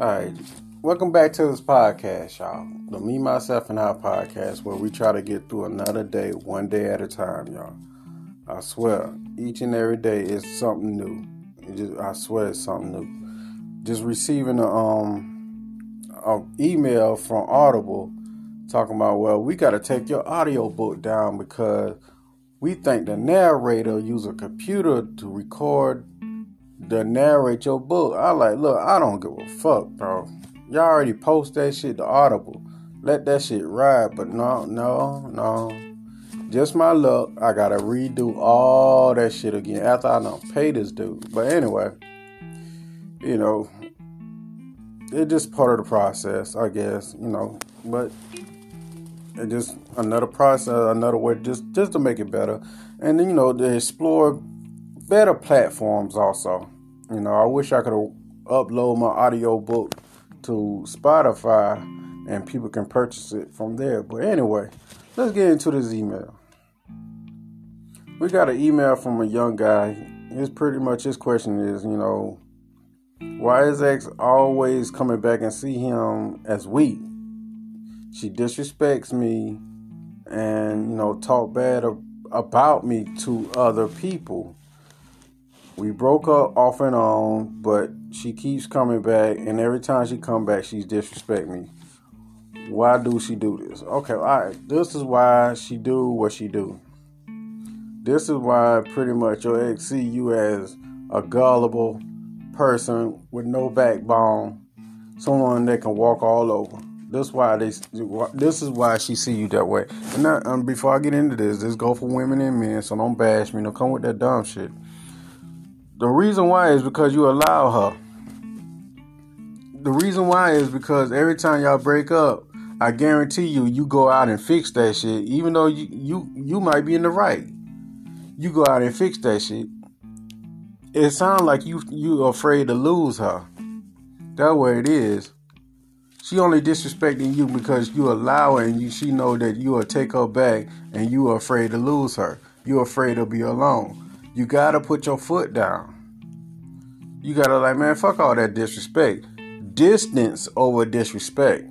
All right. Welcome back to this podcast, y'all. The Me, Myself, and I podcast, where we try to get through another day, one day at a time, y'all. I swear, each and every day is something new. Just, I swear it's something new. Just receiving a, um, a email from Audible talking about, well, we got to take your audio book down because we think the narrator used a computer to record the narrate your book. I like, look, I don't give a fuck, bro. Y'all already post that shit to Audible. Let that shit ride. But no, no, no. Just my luck. I gotta redo all that shit again after I don't pay this dude. But anyway, you know, it's just part of the process, I guess. You know, but it's just another process, another way, just just to make it better, and you know, to explore better platforms also. You know, I wish I could upload my audio book to Spotify and people can purchase it from there. But anyway, let's get into this email. We got an email from a young guy. His pretty much his question is, you know, why is ex always coming back and see him as weak? She disrespects me and you know talk bad about me to other people. We broke up off and on, but she keeps coming back, and every time she come back, she's disrespect me. Why do she do this? Okay, all right. This is why she do what she do. This is why pretty much your ex see you as a gullible person with no backbone, someone that can walk all over. This why they. This is why she see you that way. And now, um, before I get into this, this go for women and men. So don't bash me. Don't come with that dumb shit. The reason why is because you allow her. The reason why is because every time y'all break up, I guarantee you, you go out and fix that shit. Even though you you you might be in the right, you go out and fix that shit. It sounds like you you afraid to lose her. That way it is. She only disrespecting you because you allow her and you, she know that you will take her back and you are afraid to lose her. You're afraid to be alone. You gotta put your foot down. You gotta like, man, fuck all that disrespect. Distance over disrespect.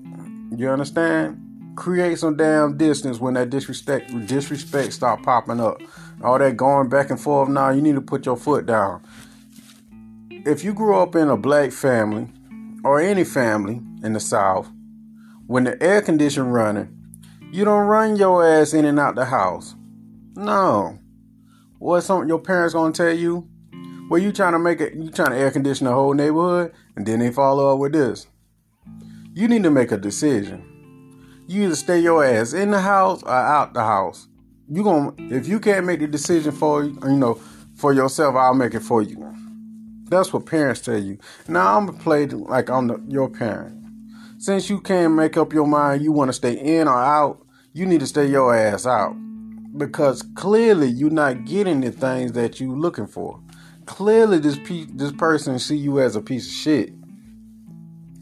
You understand? Create some damn distance when that disrespect disrespect start popping up. All that going back and forth now, you need to put your foot down. If you grew up in a black family or any family in the South, when the air condition running, you don't run your ass in and out the house. No. What some your parents gonna tell you? Well, you trying to make it, you trying to air condition the whole neighborhood, and then they follow up with this. You need to make a decision. You either stay your ass in the house or out the house. You gonna if you can't make the decision for you know for yourself, I'll make it for you. That's what parents tell you. Now I'm gonna play like I'm the, your parent. Since you can't make up your mind, you want to stay in or out. You need to stay your ass out because clearly you're not getting the things that you're looking for. Clearly, this pe- this person see you as a piece of shit.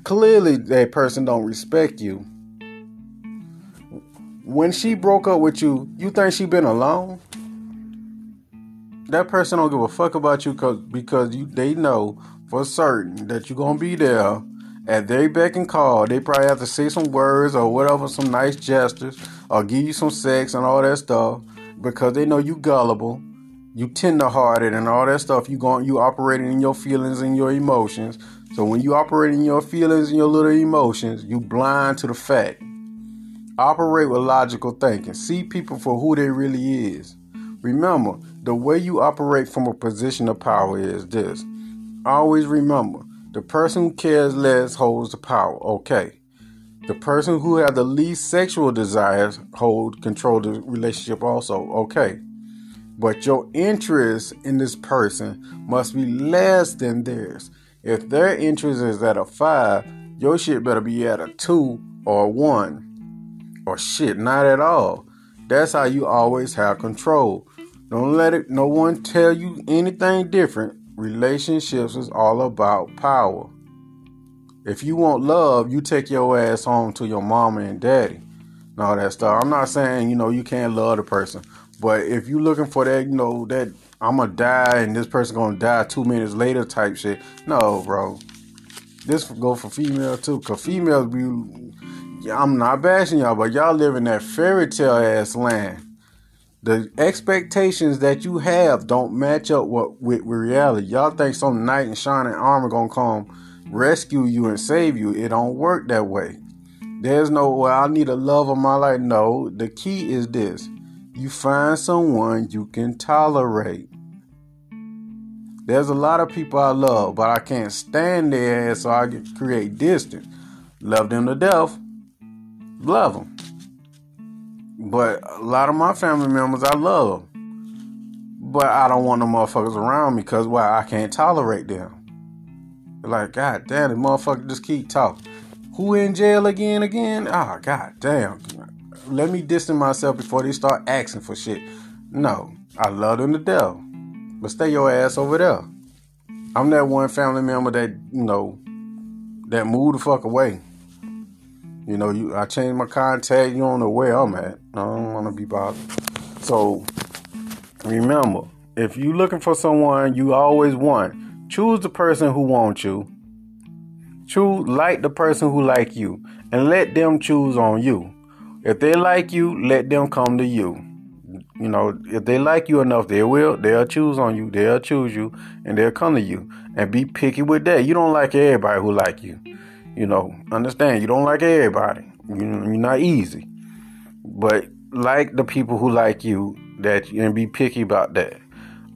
Clearly, that person don't respect you. When she broke up with you, you think she been alone? That person don't give a fuck about you cause, because you, they know for certain that you're gonna be there at their beck and call. They probably have to say some words or whatever, some nice gestures or give you some sex and all that stuff because they know you gullible, you tenderhearted and all that stuff. You going you operating in your feelings and your emotions. So when you operate in your feelings and your little emotions, you blind to the fact. Operate with logical thinking. See people for who they really is. Remember, the way you operate from a position of power is this. Always remember, the person who cares less holds the power. Okay. The person who has the least sexual desires hold control the relationship also. Okay. But your interest in this person must be less than theirs. If their interest is at a five, your shit better be at a two or a one. Or shit, not at all. That's how you always have control. Don't let it no one tell you anything different. Relationships is all about power. If you want love, you take your ass home to your mama and daddy and all that stuff. I'm not saying, you know, you can't love the person. But if you're looking for that, you know, that I'm gonna die and this person gonna die two minutes later type shit, no, bro. this go for female too, cause females be. I'm not bashing y'all, but y'all live in that fairy tale ass land. The expectations that you have don't match up with, with reality. Y'all think some knight in shining armor gonna come rescue you and save you. It don't work that way. There's no well, I need a love of my life. No, the key is this. You find someone you can tolerate. There's a lot of people I love, but I can't stand their ass, so I create distance. Love them to death. Love them. But a lot of my family members I love. But I don't want the motherfuckers around me because why? I can't tolerate them. Like, god damn, the motherfucker just keep talking. Who in jail again, again? Oh, god damn. Let me distance myself before they start asking for shit. No, I love them to death. But stay your ass over there. I'm that one family member that, you know, that moved the fuck away. You know, you I changed my contact, you don't know where I'm at. I don't wanna be bothered. So remember, if you looking for someone you always want, choose the person who wants you. Choose like the person who like you. And let them choose on you. If they like you, let them come to you. You know, if they like you enough, they will. They'll choose on you. They'll choose you, and they'll come to you. And be picky with that. You don't like everybody who like you. You know, understand. You don't like everybody. You're not easy, but like the people who like you. That and be picky about that.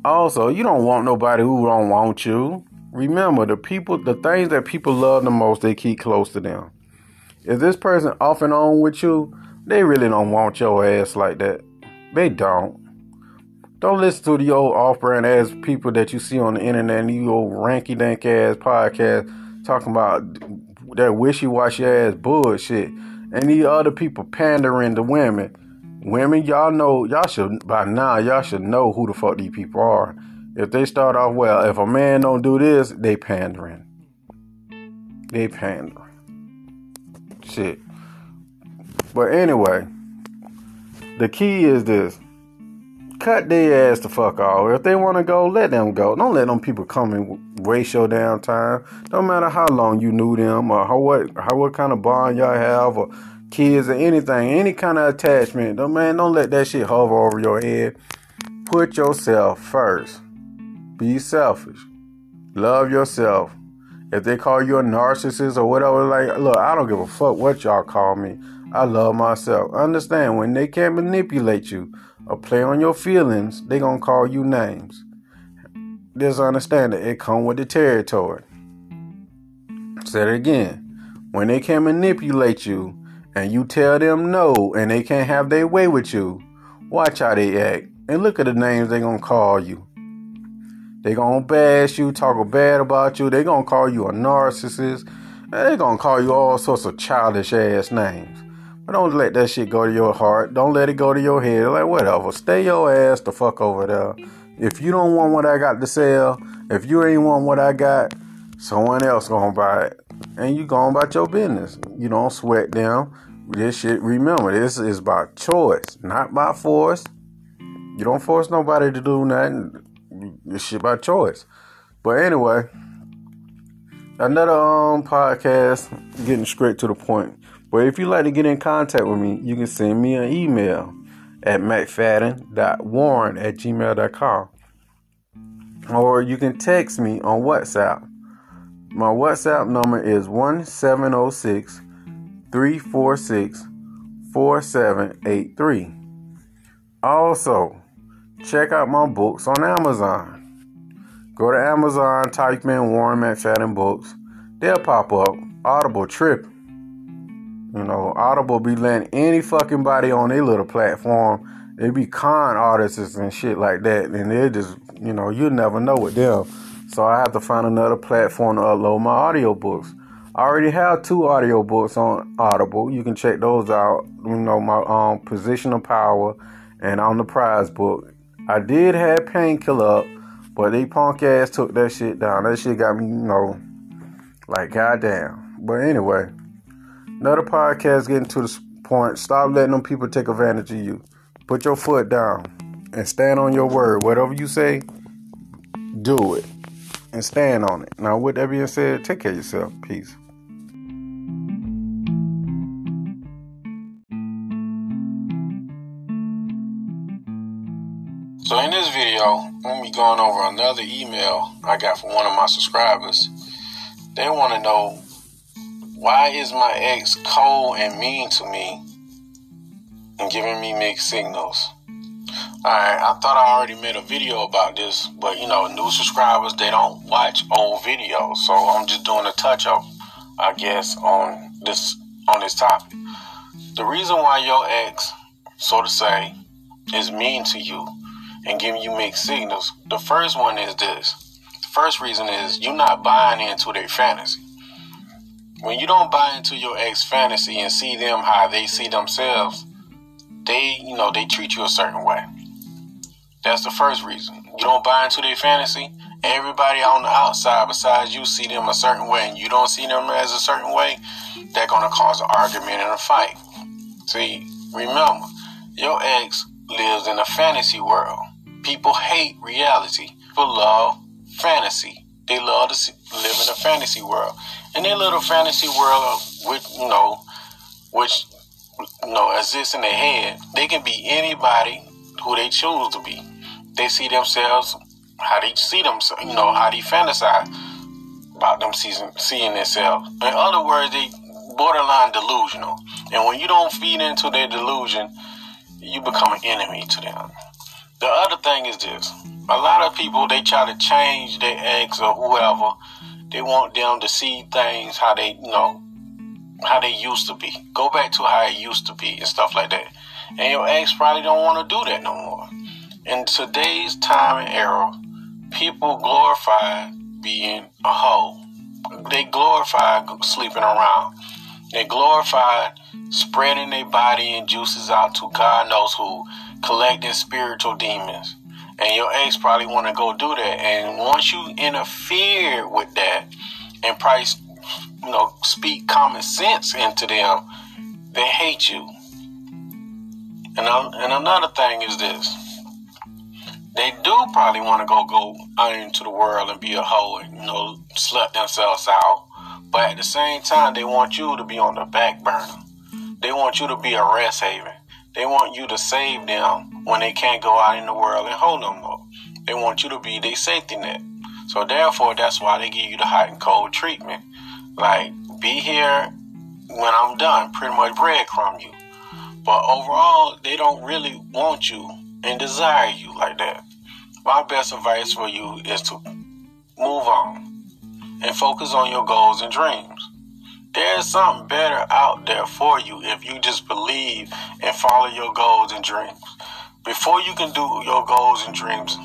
Also, you don't want nobody who don't want you. Remember, the people, the things that people love the most, they keep close to them. If this person off and on with you, they really don't want your ass like that. They don't. Don't listen to the old off-brand ass people that you see on the internet and you old ranky dank ass podcast talking about that wishy-washy ass bullshit. And these other people pandering to women. Women, y'all know, y'all should, by now, y'all should know who the fuck these people are. If they start off well, if a man don't do this, they pandering. They pandering. Shit. But anyway, the key is this. Cut their ass the fuck off. If they want to go, let them go. Don't let them people come and waste your damn time. No matter how long you knew them or how what how what kind of bond y'all have or kids or anything, any kind of attachment. Don't man, don't let that shit hover over your head. Put yourself first. Be selfish. Love yourself. If they call you a narcissist or whatever, like, look, I don't give a fuck what y'all call me. I love myself. Understand when they can't manipulate you or play on your feelings, they gonna call you names. Just understand that it come with the territory. Say it again. When they can't manipulate you and you tell them no and they can't have their way with you, watch how they act and look at the names they're gonna call you. They're gonna bash you, talk bad about you. They're gonna call you a narcissist. They're gonna call you all sorts of childish ass names. But don't let that shit go to your heart. Don't let it go to your head. Like, whatever. Stay your ass the fuck over there. If you don't want what I got to sell, if you ain't want what I got, someone else gonna buy it. And you going about your business. You don't sweat them. This shit, remember, this is by choice, not by force. You don't force nobody to do nothing. This shit by choice. But anyway, another um podcast getting straight to the point. But if you'd like to get in contact with me, you can send me an email at mcfadden.warren at gmail.com. Or you can text me on WhatsApp. My WhatsApp number is 1706 346 4783. Also, check out my books on Amazon. Go to Amazon, type in Warren McFadden books. They'll pop up. Audible trip. You know, Audible be letting any fucking body on their little platform. They be con artists and shit like that, and they just, you know, you never know with them. So I have to find another platform to upload my audiobooks. I already have two audiobooks on Audible. You can check those out. You know, my um, Position of Power and on the prize book. I did have Painkiller up, but they punk ass took that shit down. That shit got me, you know, like goddamn. But anyway, Another podcast getting to the point. Stop letting them people take advantage of you. Put your foot down and stand on your word. Whatever you say, do it. And stand on it. Now, with that being said, take care of yourself. Peace. So in this video, I'm to be going over another email I got from one of my subscribers. They want to know why is my ex cold and mean to me and giving me mixed signals? Alright, I thought I already made a video about this, but you know, new subscribers they don't watch old videos, so I'm just doing a touch up, I guess, on this on this topic. The reason why your ex, so to say, is mean to you and giving you mixed signals. The first one is this. The first reason is you're not buying into their fantasy. When you don't buy into your ex fantasy and see them how they see themselves, they, you know, they treat you a certain way. That's the first reason. You don't buy into their fantasy. Everybody on the outside besides you see them a certain way and you don't see them as a certain way, they're gonna cause an argument and a fight. See, remember, your ex lives in a fantasy world. People hate reality. People love fantasy. They love to live in a fantasy world. In their little fantasy world, which you know, which you know exists in their head, they can be anybody who they choose to be. They see themselves how they see themselves, you know, how they fantasize about them seeing, seeing themselves. In other words, they borderline delusional. And when you don't feed into their delusion, you become an enemy to them. The other thing is this. A lot of people they try to change their ex or whoever. They want them to see things how they you know how they used to be. Go back to how it used to be and stuff like that. And your ex probably don't want to do that no more. In today's time and era, people glorify being a hoe. They glorify sleeping around. They glorify spreading their body and juices out to God knows who collecting spiritual demons. And your ex probably want to go do that. And once you interfere with that and price, you know, speak common sense into them, they hate you. And, and another thing is this. They do probably want to go go out into the world and be a hoe and, you know, slut themselves out. But at the same time, they want you to be on the back burner. They want you to be a rest haven. They want you to save them when they can't go out in the world and hold them up. They want you to be their safety net. So therefore, that's why they give you the hot and cold treatment. Like, be here when I'm done, pretty much breadcrumb you. But overall, they don't really want you and desire you like that. My best advice for you is to move on and focus on your goals and dreams. There's something better out there for you if you just believe and follow your goals and dreams. Before you can do your goals and dreams,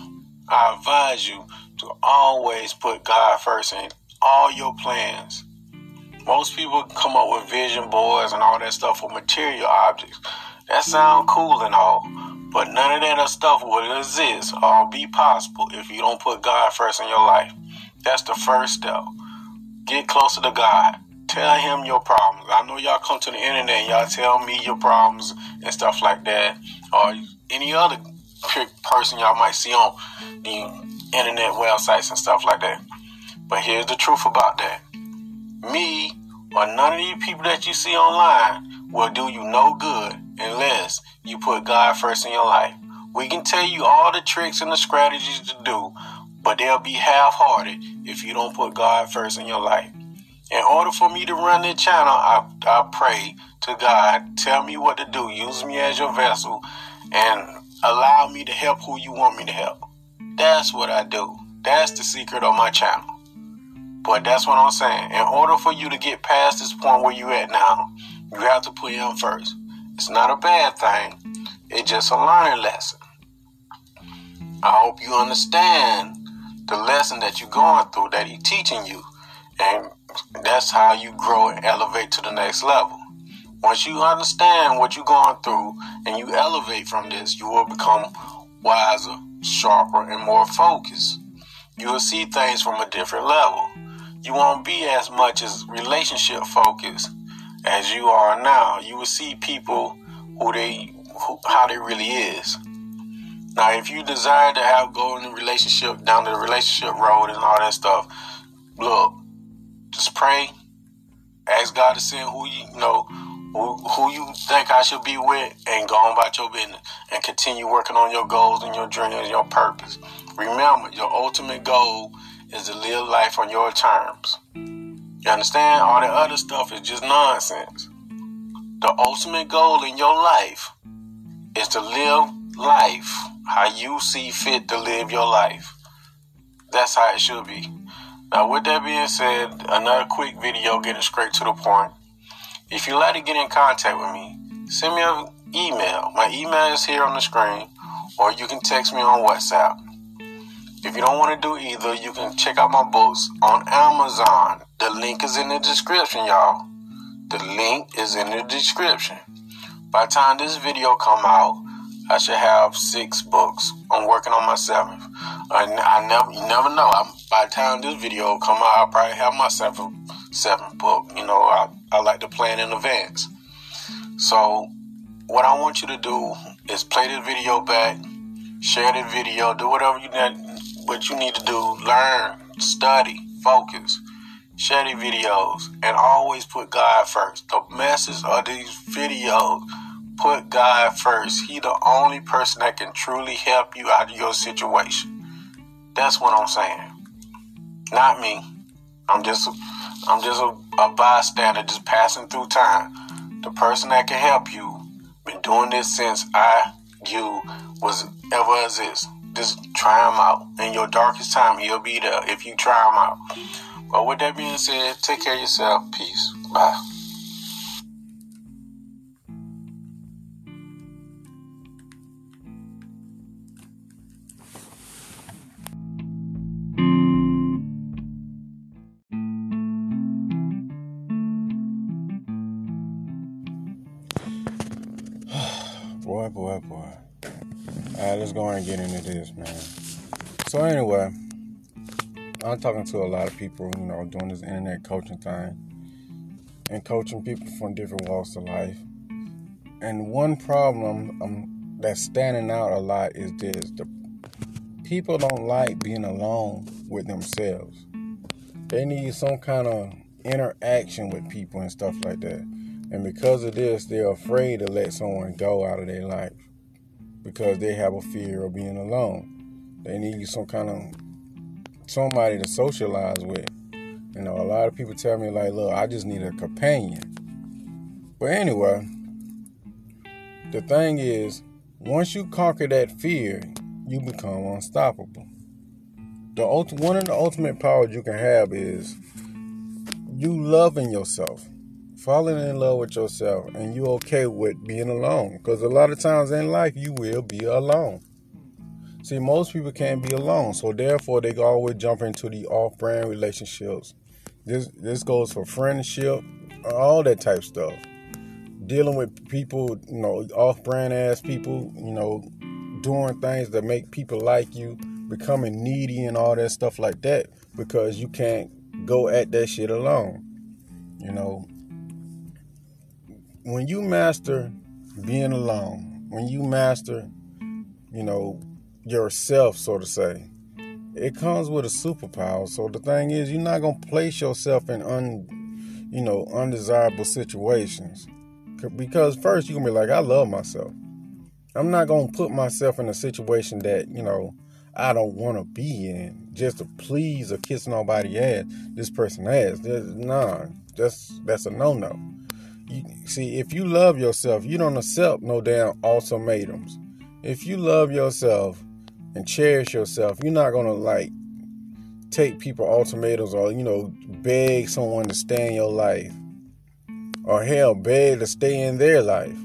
I advise you to always put God first in all your plans. Most people come up with vision boards and all that stuff for material objects. That sound cool and all, but none of that stuff will exist or be possible if you don't put God first in your life. That's the first step. Get closer to God. Tell him your problems. I know y'all come to the internet and y'all tell me your problems and stuff like that, or any other person y'all might see on the internet websites and stuff like that. But here's the truth about that. Me or none of these people that you see online will do you no good unless you put God first in your life. We can tell you all the tricks and the strategies to do, but they'll be half hearted if you don't put God first in your life. In order for me to run this channel, I, I pray to God, tell me what to do. Use me as your vessel and allow me to help who you want me to help. That's what I do. That's the secret of my channel. But that's what I'm saying. In order for you to get past this point where you're at now, you have to put him first. It's not a bad thing. It's just a learning lesson. I hope you understand the lesson that you're going through, that he's teaching you. And that's how you grow and elevate to the next level. Once you understand what you're going through and you elevate from this, you will become wiser, sharper, and more focused. You will see things from a different level. You won't be as much as relationship focused as you are now. You will see people who they who, how they really is. Now, if you desire to have go in relationship down the relationship road and all that stuff, look, just pray, ask God to send who you, you know who, who you think I should be with, and go on about your business and continue working on your goals and your dreams and your purpose. Remember, your ultimate goal is to live life on your terms. You understand? All the other stuff is just nonsense. The ultimate goal in your life is to live life how you see fit to live your life. That's how it should be. Now, with that being said, another quick video getting straight to the point. If you'd like to get in contact with me, send me an email. My email is here on the screen, or you can text me on WhatsApp. If you don't want to do either, you can check out my books on Amazon. The link is in the description, y'all. The link is in the description. By the time this video come out, I should have six books. I'm working on my seventh. I, I never, you never know. I'm, by the time this video come out, I'll probably have my seventh, seventh book. You know, I, I like to plan in advance. So, what I want you to do is play this video back, share the video, do whatever you need, what you need to do. Learn, study, focus, share the videos, and always put God first. The message of these videos put God first. He the only person that can truly help you out of your situation. That's what I'm saying. Not me. I'm just I'm just a, a bystander just passing through time. The person that can help you been doing this since I you was ever exist. Just try him out. In your darkest time, he'll be there if you try him out. But with that being said, take care of yourself. Peace. Bye. boy, boy, boy. Right, let's go and get into this, man. So anyway, I'm talking to a lot of people, you know, doing this internet coaching thing and coaching people from different walks of life. And one problem um, that's standing out a lot is this: the people don't like being alone with themselves. They need some kind of interaction with people and stuff like that. And because of this, they're afraid to let someone go out of their life because they have a fear of being alone. They need some kind of somebody to socialize with. You know, a lot of people tell me like, "Look, I just need a companion." But anyway, the thing is, once you conquer that fear, you become unstoppable. The one of the ultimate powers you can have is you loving yourself falling in love with yourself and you okay with being alone. Because a lot of times in life you will be alone. See most people can't be alone so therefore they always jump into the off-brand relationships. This this goes for friendship all that type stuff. Dealing with people you know off-brand ass people you know doing things that make people like you becoming needy and all that stuff like that because you can't go at that shit alone you know when you master being alone, when you master, you know, yourself, so to say, it comes with a superpower. So the thing is, you're not gonna place yourself in un, you know, undesirable situations, because first you're gonna be like, I love myself. I'm not gonna put myself in a situation that you know I don't want to be in just to please or kiss nobody ass. This person ass. Nah, that's that's a no no. You, see, if you love yourself, you don't accept no damn ultimatums. If you love yourself and cherish yourself, you're not gonna like take people ultimatums or you know beg someone to stay in your life or hell beg to stay in their life.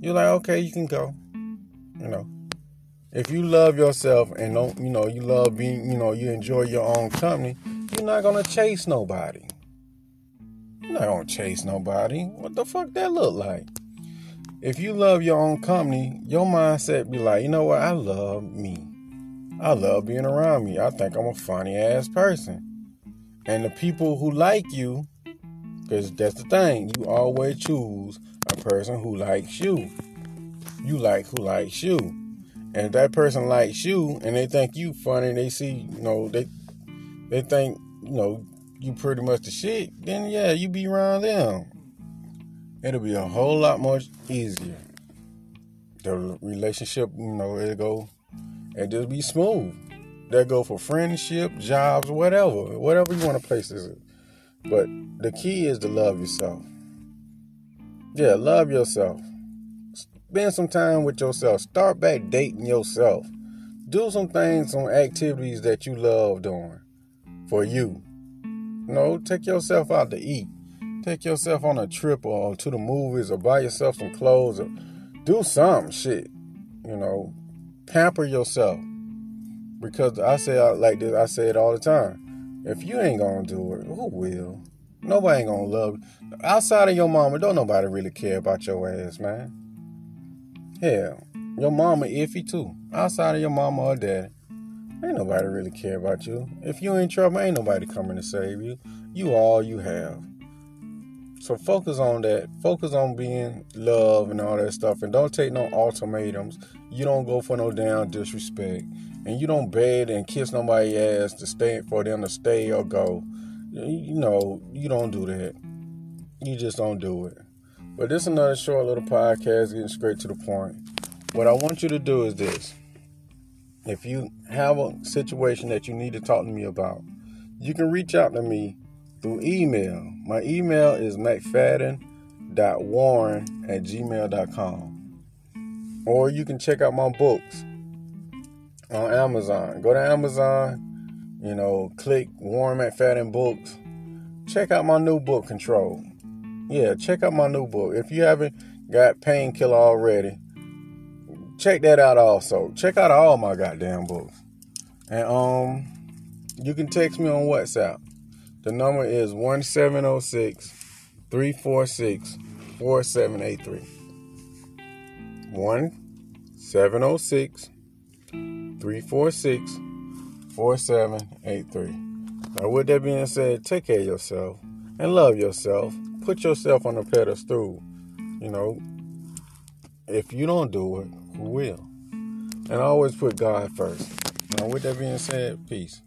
You're like, okay, you can go. You know, if you love yourself and don't, you know, you love being, you know, you enjoy your own company, you're not gonna chase nobody. You're not gonna chase nobody. What the fuck that look like? If you love your own company, your mindset be like, you know what? I love me. I love being around me. I think I'm a funny ass person. And the people who like you, because that's the thing, you always choose a person who likes you. You like who likes you. And if that person likes you and they think you funny, they see, you know, they they think, you know, you pretty much the shit, then yeah, you be around them. It'll be a whole lot more easier. The relationship, you know, it'll go and just be smooth. That go for friendship, jobs, whatever, whatever you want to place this. But the key is to love yourself. Yeah, love yourself. Spend some time with yourself. Start back dating yourself. Do some things, some activities that you love doing for you. Know, take yourself out to eat. Take yourself on a trip or to the movies or buy yourself some clothes or do some shit. You know, pamper yourself. Because I say I like this, I say it all the time. If you ain't gonna do it, who will? Nobody ain't gonna love you. Outside of your mama, don't nobody really care about your ass, man. Hell, your mama iffy too. Outside of your mama or dad, ain't nobody really care about you. If you in trouble, ain't nobody coming to save you. You all you have. So focus on that. Focus on being love and all that stuff. And don't take no ultimatums. You don't go for no damn disrespect. And you don't beg and kiss nobody's ass to stay for them to stay or go. You know, you don't do that. You just don't do it. But this is another short little podcast getting straight to the point. What I want you to do is this. If you have a situation that you need to talk to me about, you can reach out to me through email. My email is mcfadden.warren at gmail.com. Or you can check out my books on Amazon. Go to Amazon, you know, click Warren McFadden Books. Check out my new book, Control. Yeah, check out my new book. If you haven't got Painkiller already, check that out also. Check out all my goddamn books. And um you can text me on WhatsApp. The number is 1706 346 4783. 1706 346 4783. Now, with that being said, take care of yourself and love yourself. Put yourself on a pedestal. You know, if you don't do it, will? And always put God first. Now, with that being said, peace.